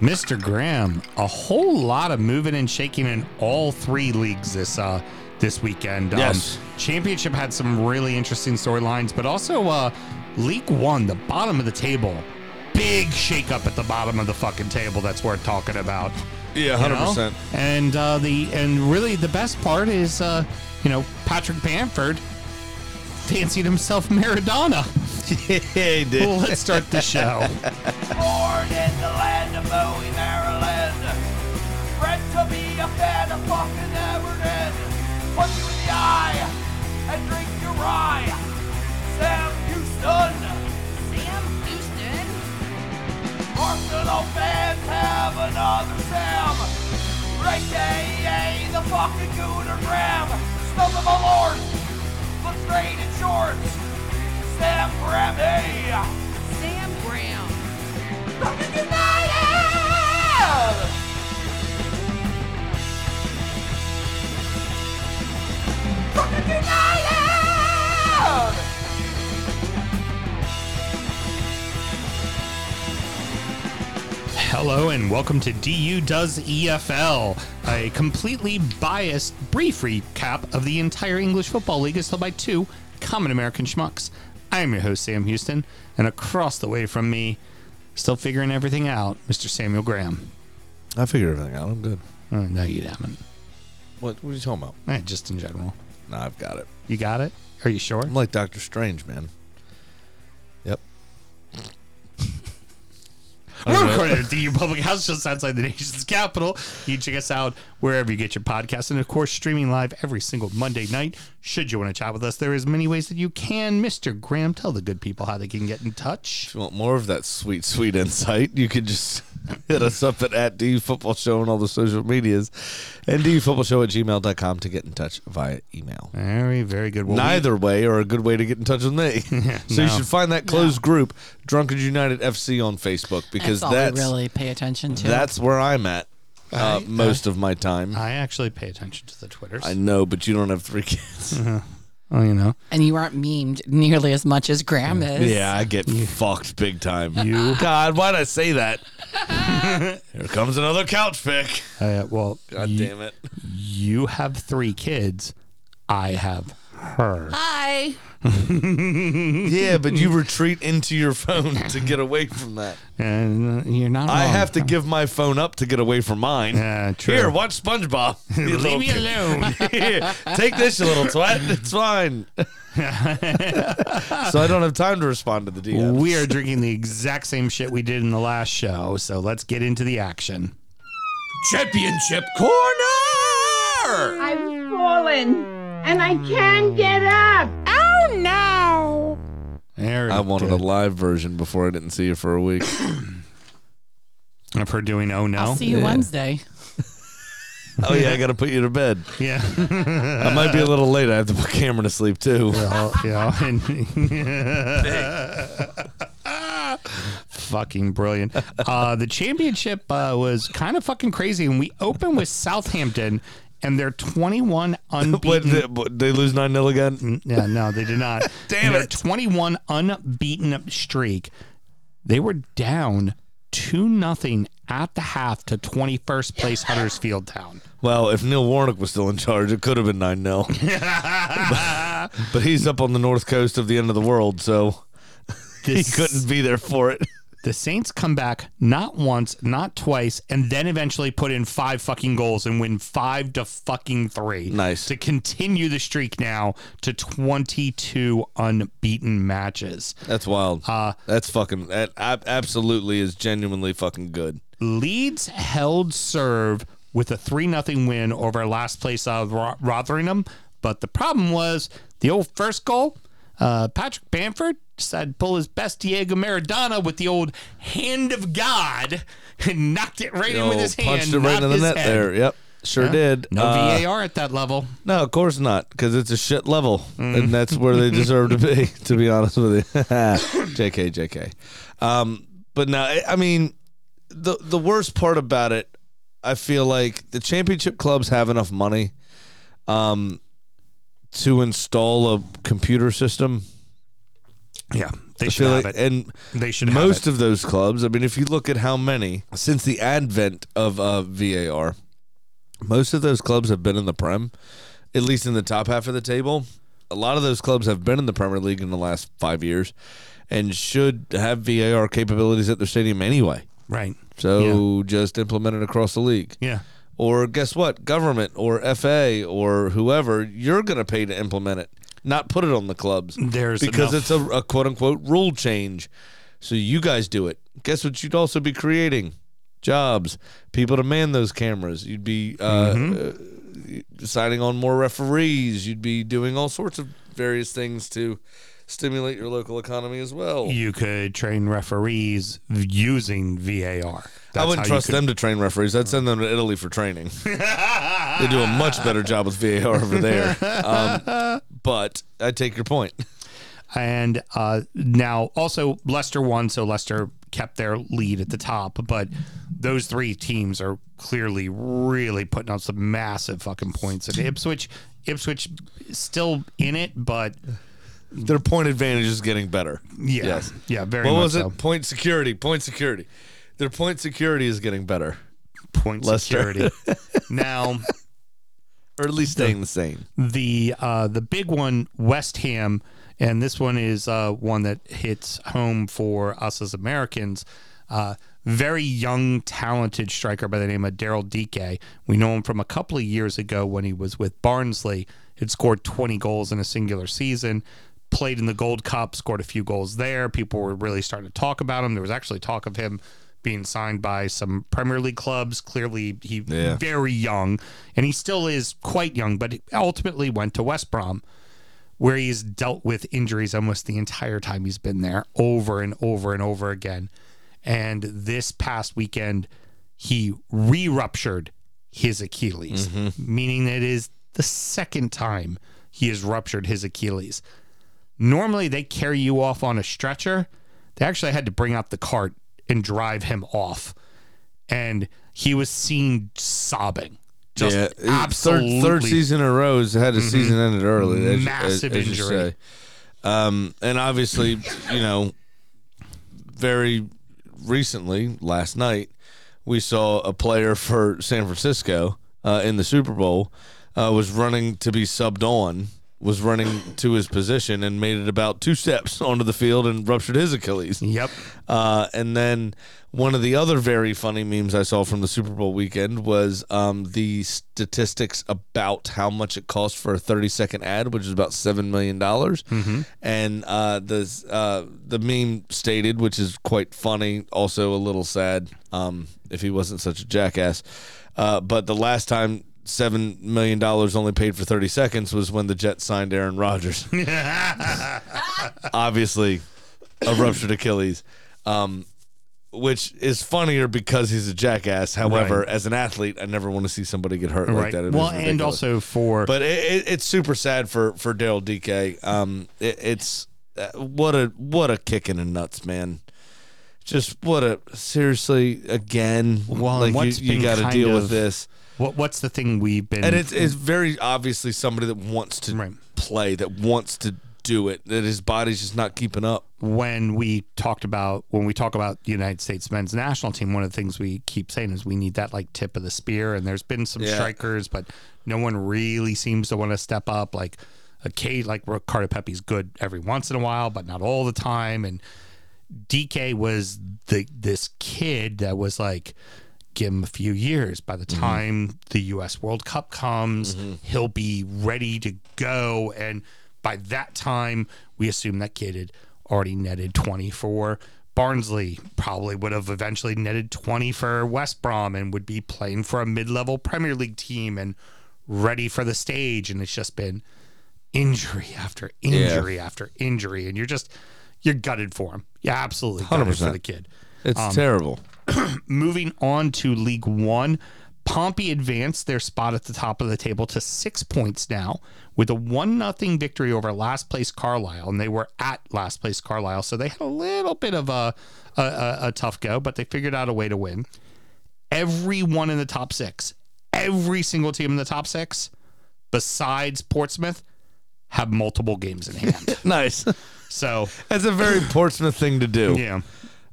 Mr. Graham, a whole lot of moving and shaking in all three leagues this uh this weekend. Yes. Um, championship had some really interesting storylines, but also uh League One, the bottom of the table. Big shakeup at the bottom of the fucking table that's worth talking about. Yeah, you hundred know? percent. And uh, the and really the best part is uh, you know Patrick Bamford fancied himself Maradona. Yeah, he did. Well, let's start the show. Born in the land of Bowie, Maryland. Bred to be a fan of fucking Everton. Punch you in the eye and drink your rye. Sam Houston. Sam Houston. Arsenal fans have another Sam. AKA the fucking Gooner Graham. Of my lord. Look straight in shorts. Sam Graham. Sam Graham. Fucking United! Fucking United! Hello and welcome to DU Does EFL, a completely biased brief recap of the entire English Football League as told by two common American schmucks. I am your host Sam Houston, and across the way from me, still figuring everything out, Mr. Samuel Graham. I figured everything out. I'm good. Oh, no, you haven't. What? What are you talking about? Eh, just in general. No, I've got it. You got it? Are you sure? I'm like Doctor Strange, man. Yep. We're recording at DU Public House just outside the nation's capital. You can check us out wherever you get your podcast, And of course, streaming live every single Monday night. Should you want to chat with us, there is many ways that you can. Mr. Graham, tell the good people how they can get in touch. If you want more of that sweet, sweet insight, you could just hit us up at, at DU Football Show on all the social medias and DU Football Show at gmail.com to get in touch via email. Very, very good. Well, we- Neither way are a good way to get in touch with me. so you should find that closed group, Drunken United FC on Facebook, because That's all that's we really pay attention to. that's where I'm at uh, I- most of my time. I actually pay attention to the Twitters. I know, but you don't have three kids. oh, you know. and you aren't memed nearly as much as Graham is. Yeah, I get fucked big time. You God, why'd I say that? Here comes another couch pick. Uh, well, God you, damn it. you have three kids. I have her. Hi. Yeah, but you retreat into your phone to get away from that. And uh, you're not I wrong. have to give my phone up to get away from mine. Yeah, true. Here, watch SpongeBob. Leave little me alone. Here, take this, you little twat. It's fine. so I don't have time to respond to the DM. We are drinking the exact same shit we did in the last show, so let's get into the action. Championship Corner! I've fallen and I can't get up. Oh no! Very I wanted good. a live version before I didn't see you for a week. of her doing oh no. I'll see you Yeah. Wednesday. oh yeah, I got to put you to bed. Yeah. I might be a little late. I have to put Cameron to sleep too. Well, yeah. and- fucking brilliant. Uh, the championship uh, was kind of fucking crazy, and we opened with Southampton, and they're 21 unbeaten. they, they lose 9 0 again? yeah, no, they did not. Damn Their it. 21 unbeaten streak. They were down 2 nothing at the half to 21st place Huddersfield Town. Well, if Neil Warnock was still in charge, it could have been 9 0. but he's up on the north coast of the end of the world, so he couldn't be there for it. The Saints come back not once, not twice, and then eventually put in five fucking goals and win five to fucking three. Nice. To continue the streak now to 22 unbeaten matches. That's wild. Uh, That's fucking, that absolutely is genuinely fucking good. Leeds held serve with a 3 0 win over last place out of Ro- Rotherham. But the problem was the old first goal, uh, Patrick Bamford decided to pull his best Diego Maradona with the old hand of God and knocked it right in with Yo, his hand. punched it right in the net head. there. Yep. Sure Yeah. did. No Uh, VAR at that level. No, of course not, because it's a shit level, Mm. and that's where they deserve to be. To be honest with you, Jk, Jk. Um, but no, I- I mean, the the worst part about it, I feel like the championship clubs have enough money, um, to install a computer system Yeah. They I should have like- it. And They should most of those clubs, I mean, if you look at how many since the advent of uh, VAR, most of those clubs have been in the Prem, at least in the top half of the table. A lot of those clubs have been in the Premier League in the last five years, and should have VAR capabilities at their stadium anyway. right. So just implement it across the league. Yeah. Or guess what? Government or FA or whoever, you're going to pay to implement it, not put it on the clubs. There's because enough- it's a, a quote unquote rule change. So you guys do it. Guess what? You'd also be creating jobs, people to man those cameras. You'd be uh, Mm-hmm. uh, deciding on more referees. You'd be doing all sorts of various things to stimulate your local economy as well. You could train referees using VAR. I wouldn't trust them to train referees. I'd send them to Italy for training. they do a much better job with VAR over there. Um, but I take your point. And uh, now also Leicester won, so Leicester kept their lead at the top. But those three teams are clearly really putting up some massive fucking points. And Ipswich, Ipswich still in it, but Their point advantage is getting better. yeah, Yes. yeah, very What was it? Point security. Point security. Their point security is getting better, Point Leicester. security. now or at least staying the same. the uh, the big one, West Ham, and this one is uh, one that hits home for us as Americans. Uh, very young, talented striker by the name of Daryl Dike. We know him from a couple of years ago when he was with Barnsley. Had scored 20 goals in a singular season. Played in the Gold Cup, scored a few goals there. People were really starting to talk about him. There was actually talk of him being signed by some Premier League clubs. Clearly, he Yeah. very young, and he still is quite young, but ultimately went to West Brom, where he's dealt with injuries almost the entire time he's been there, over and over and over again. And this past weekend, he re ruptured his Achilles, mm-hmm. meaning that it is the second time he has ruptured his Achilles. Normally, they carry you off on a stretcher. They actually had to bring out the cart and drive him off. And he was seen sobbing. Just yeah, absolutely Mm-hmm. Third, third season in a row has had a season ended early. as- Massive as you injury. Um, and obviously, you know, very recently, last night, we saw a player for San Francisco uh, in the Super Bowl uh, was running to be subbed on, was running to his position and made it about two steps onto the field and ruptured his Achilles. Yep. Uh, and then one of the other very funny memes I saw from the Super Bowl weekend was um, the statistics about how much it cost for a 30 second ad, which is about $7 million. And uh, the, uh, the meme stated, which is quite funny, also a little sad um, if he wasn't such a jackass. Uh, but the last time $7 million only paid for 30 seconds was when the Jets signed Aaron Rodgers. Obviously, a ruptured Achilles. Um, which is funnier because he's a jackass. However, Right. as an athlete, I never want to see somebody get hurt like that. It well, and also for but it, it, it's super sad for for Daryl Dike. Um, it, it's uh, what a what a kick in the nuts, man. Just what a seriously again. Well, like you, you got to deal of- with this, what what's the thing we've been and it's it's very obviously somebody that wants to Right. play, that wants to do it, that his body's just not keeping up. when we talked about when we talk about the United States men's national team, one of the things we keep saying is we need that like tip of the spear. And there's been some Yeah. strikers, but no one really seems to want to step up. Like a K, like Ricardo Pepi's good every once in a while, but not all the time. And Dike was the this kid that was like, give him a few years. By the mm-hmm. time the U.S. World Cup comes, mm-hmm. he'll be ready to go. And by that time, we assume that kid had already netted 20 for Barnsley. Probably would have eventually netted 20 for West Brom and would be playing for a mid-level Premier League team and ready for the stage. And it's just been injury after injury after injury, and you're just you're gutted for him. Yeah, absolutely gutted for 100%. the kid. It's um, terrible. Moving on to League One, Pompey advanced their spot at the top of the table to six points now with a one nothing victory over last place Carlisle, and they were at last place Carlisle, so they had a little bit of a a, a, a tough go, but they figured out a way to win. Everyone in the top six, every single team in the top six, besides Portsmouth, have multiple games in hand. Nice. So That's a very Portsmouth thing to do. yeah,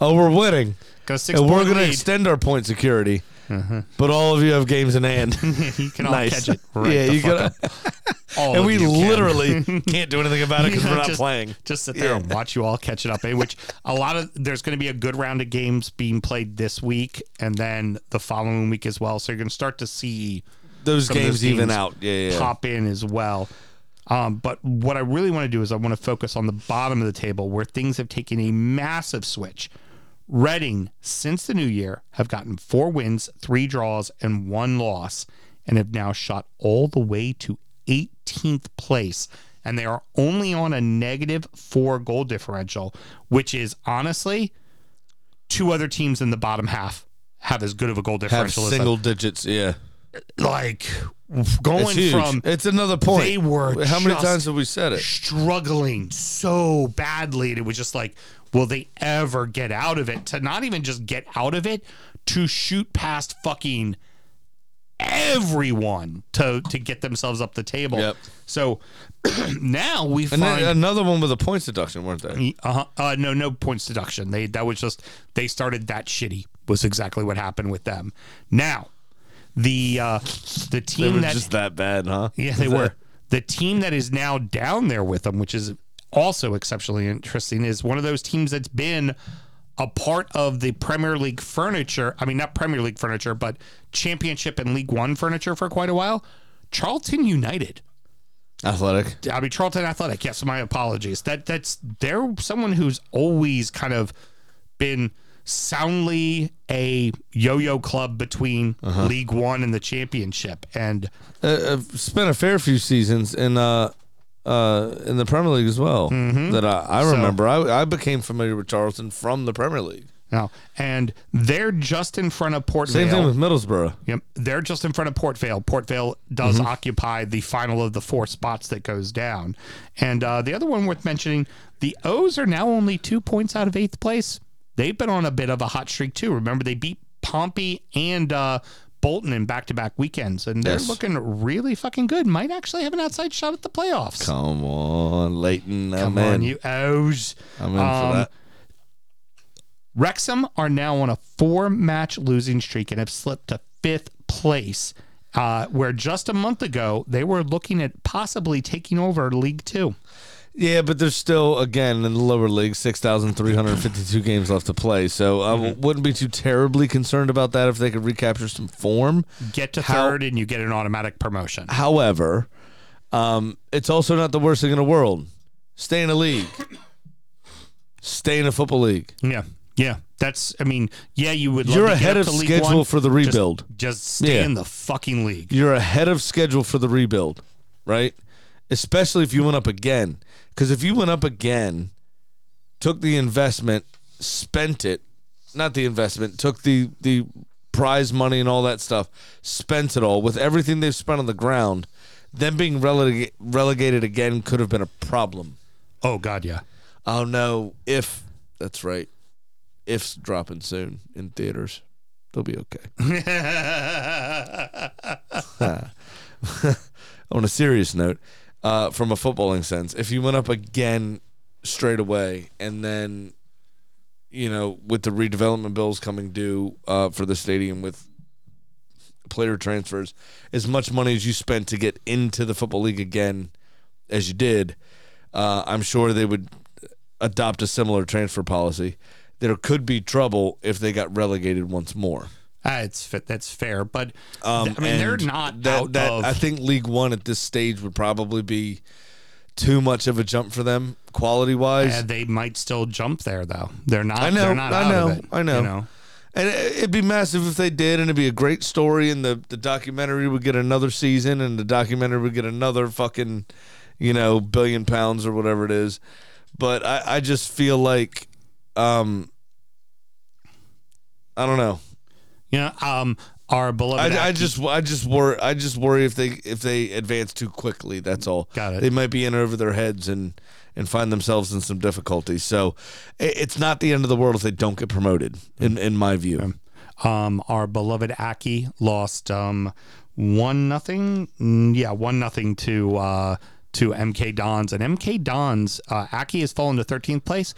Oh, we're winning. Go six and we're going to extend our point security. But all of you have games in hand. you can all nice. catch it. Right yeah, the you gotta, and we can. literally can't do anything about it because we're not just, playing. Just sit there and watch you all catch it up. eh, Which a lot of there's going to be a good round of games being played this week, and then the following week as well. So you're going to start to see Those some of games even out. Yeah, yeah. yeah. pop in as well. Um, but what I really want to do is I want to focus on the bottom of the table where things have taken a massive switch. Reading, since the new year, have gotten four wins, three draws, and one loss, and have now shot all the way to 18th place. And they are only on a negative four goal differential, which is honestly two other teams in the bottom half have as good of a goal Have differential as single digits. Yeah. Like going huge. from it's another point. they were How many times have we said it? struggling so badly. And it was just like, will they ever get out of it? To not even just get out of it, to shoot past fucking everyone to to get themselves up the table. Yep. So now we And find then another one with a points deduction, weren't they? uh, uh, no, no points deduction. They that was just they started that shitty. Was exactly what happened with them. Now, the uh, the They team were that just that bad, huh? yeah they were the team that is now down there with them, which is also exceptionally interesting, is one of those teams that's been a part of the Premier League furniture. I mean, not Premier League furniture, but Championship and League One furniture for quite a while. Charlton United. Athletic. I mean Charlton Athletic. Yes, my apologies. That that's they're someone who's always kind of been soundly a yo-yo club between League One and the Championship, and Uh, I've spent a fair few seasons in uh uh in the Premier League as well. That I, I So- remember. I I became familiar with Charlton from the Premier League. now and they're just in front of Port Same Vale. thing with Middlesbrough. Yep, they're just in front of Port Vale. Port Vale does Mm-hmm. occupy the final of the four spots that goes down. And uh, the other one worth mentioning, the O's are now only two points out of eighth place. They've been on a bit of a hot streak too. Remember, they beat Pompey and uh, Bolton in back-to-back weekends, and they're Yes. looking really fucking good. Might actually have an outside shot at the playoffs. Come on, Leyton. I'm Come in. on, you O's. I'm in Um, for that. Wrexham are now on a four match losing streak and have slipped to fifth place, uh, where just a month ago they were looking at possibly taking over League Two. Yeah, but there's still again in the lower league, six thousand three hundred fifty-two games left to play. So I Mm-hmm. wouldn't be too terribly concerned about that if they could recapture some form. Get to How- third and you get an automatic promotion. However, um, it's also not the worst thing in the world. Stay in a league. Stay in a football league. Yeah. Yeah, that's. I mean, yeah, you would. Love You're ahead of schedule One. for the Just- rebuild. Just, stay Yeah. in the fucking league. You're ahead of schedule for the rebuild, right? Especially if you went up again. Because if you went up again, took the investment, spent it, not the investment, took the the prize money and all that stuff, spent it all with everything they've spent on the ground, then being relega- relegated again could have been a problem. Oh God, yeah. Oh no, if that's right. If's dropping soon in theaters. They'll be okay. on a serious note, uh, from a footballing sense, if you went up again straight away and then, you know, with the redevelopment bills coming due uh, for the stadium with player transfers, as much money as you spent to get into the football league again as you did, uh, I'm sure they would adopt a similar transfer policy. There could be trouble if they got relegated once more. Ah, it's. That's fair, but Um, I mean, they're not that. that of. I think League One at this stage would probably be too much of a jump for them, quality wise. Uh, they might still jump there, though. They're not. I know, They're not I know, it, I know. You know. And it- it'd be massive if they did, and it'd be a great story, and the, the documentary would get another season, and the documentary would get another fucking, you know, billion pounds or whatever it is. But I, I just feel like, um, I don't know. You know, um, our beloved. I, I just I just worry I just worry if they if they advance too quickly. That's all. Got it. They might be in over their heads and and find themselves in some difficulties. So it, it's not the end of the world if they don't get promoted. In in my view. um, our beloved Accy lost um one nothing. Mm, Yeah, one nothing to uh to MK Dons. And MK Dons, uh, Accy has fallen to 13th place.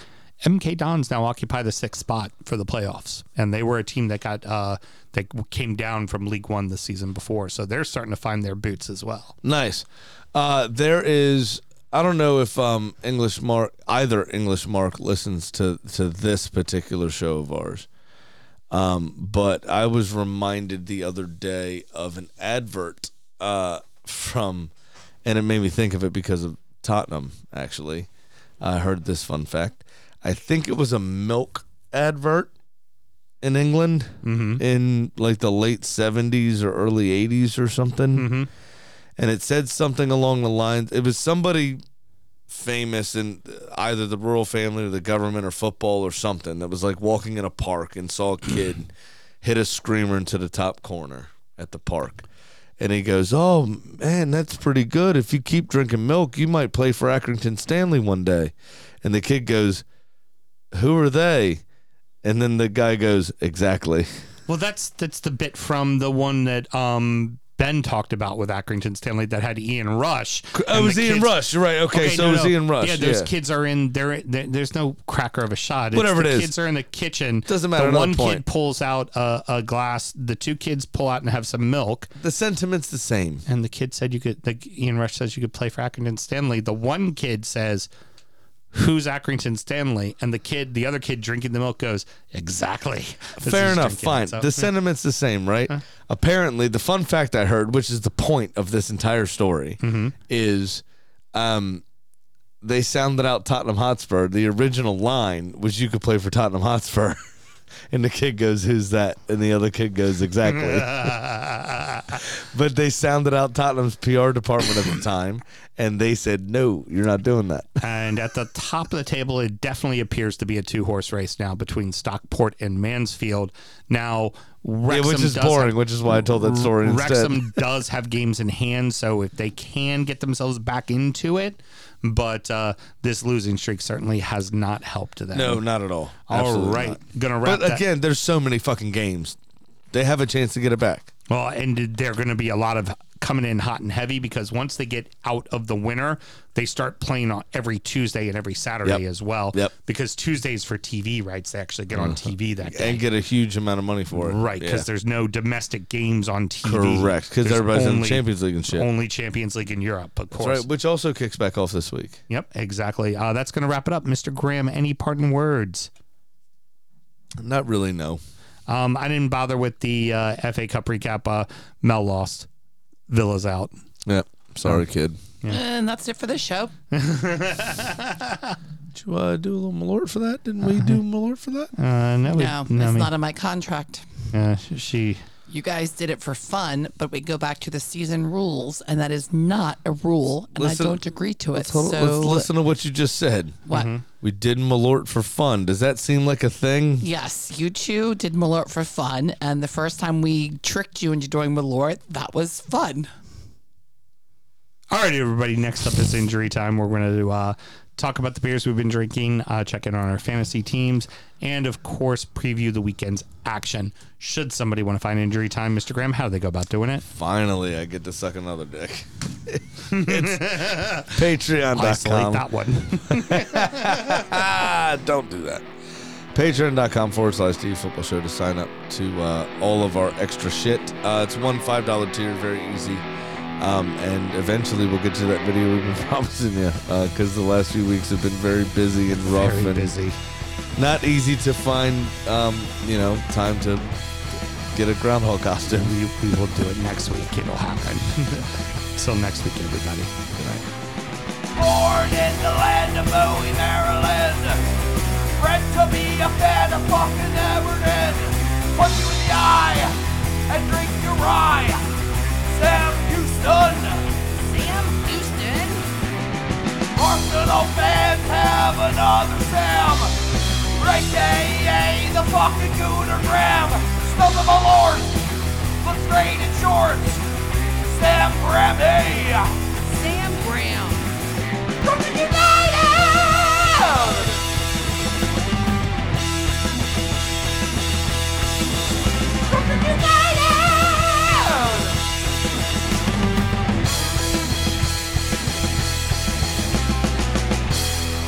MK Dons now occupy the sixth spot for the playoffs, and they were a team that got uh, that came down from League One the season before, so they're starting to find their boots as well. Nice. Uh, there is. I don't know if um, English Mark either English Mark listens to to this particular show of ours, um, but I was reminded the other day of an advert uh, from, and it made me think of it because of Tottenham. Actually, I heard this fun fact. I think it was a milk advert in England mm-hmm. in like the late seventies or early eighties or something. Mm-hmm. And it said something along the lines it was somebody famous in either the royal family or the government or football or something that was like walking in a park and saw a kid hit a screamer into the top corner at the park. And he goes oh man that's pretty good. If you keep drinking milk you might play for accrington stanley one day. And the kid goes who are they and then the guy goes exactly Well, that's that's the bit from the one that um, Ben talked about with Accrington Stanley that had Ian Rush. oh it was ian kids- rush right okay, so no, it was no. ian rush Yeah, those kids are in. There there's no cracker of a shot. It's Whatever the it is. Kids are in the kitchen. Doesn't matter, The one kid pulls out a, a glass. The two kids pull out and have some milk. the sentiment's the same And the kid said you could. The Ian Rush says you could play for Accrington Stanley. The one kid says, "Who's Accrington Stanley?" And the kid, the other kid drinking the milk, goes, "Exactly." Fair enough. Fine. So, the sentiment's the same, right? Apparently, the fun fact I heard, which is the point of this entire story, Mm-hmm. is um, they sounded out Tottenham Hotspur. The original line was you could play for Tottenham Hotspur. And the kid goes, "Who's that?" And the other kid goes, "Exactly." but they sounded out Tottenham's PR department at the time, and they said, "No, you're not doing that." And at the top of the table, it definitely appears to be a two horse race now between Stockport and Mansfield. Now, Wrexham yeah, which is boring. have- which is why I told that story instead. Wrexham does have games in hand, so if they can get themselves back into it, but uh, this losing streak certainly has not helped them. No, not at all. All Absolutely right, not. gonna wrap But that- again, there's so many fucking games. They have a chance to get it back. Well, and they're going to be a lot of coming in hot and heavy because once they get out of the winter, they start playing on every Tuesday and every Saturday Yep. as well. Yep. Because Tuesdays for TV rights, they actually get on TV that day. and get a huge amount of money for it. Right, because Yeah. there's no domestic games on TV. correct because everybody's in only- the Champions League and shit. Only Champions League in Europe, of course. right, which also kicks back off this week. Yep, exactly. Uh, that's going to wrap it up, Mr. Graham. Any parting words? Not really, no. Um, I didn't bother with the uh, FA Cup recap. Uh, Mel lost. Villa's out. Yeah, sorry, kid. And that's it for this show. Did you uh, do a little Malort for that? Didn't we do Malort for that? Uh, no, we- No, no, it's me- not in my contract. uh, she. You guys did it for fun, but we go back to the season rules, and that is not a rule, and Listen- I don't agree to it. Let's, hold- so let's listen to what you just said. what? We did Malort for fun. Does that seem like a thing? Yes, you two did Malort for fun, and the first time we tricked you into doing Malort, that was fun. All right, everybody. Next up is injury time. We're going to uh, talk about the beers we've been drinking, uh, check in on our fantasy teams, and of course, preview the weekend's action. Should somebody want to find injury time, Mr. Graham, how do they go about doing it? Finally, I get to suck another dick. it's Isolate patreon.com. that one. Don't do that. Patreon.com forward slash D Football Show to sign up to uh, all of our extra shit. Uh, it's one $5 tier, very easy. Um, and eventually we'll get to that video we've been promising you because the last few weeks have been very busy and rough Very and busy. not easy to find, um, you know, time to get a groundhog costume. We, we will do it next week. It'll happen. Till next week, everybody. Good night. Born in the land of Bowie, Maryland. Bred to be a fan of fucking Everton. Punch you in the eye and drink your rye. Sam Houston. Sam Houston. Arsenal fans have another Sam. AKA the fucking Gooner Graham. Snub of my lord. Look straight in shorts. Sam Grammy.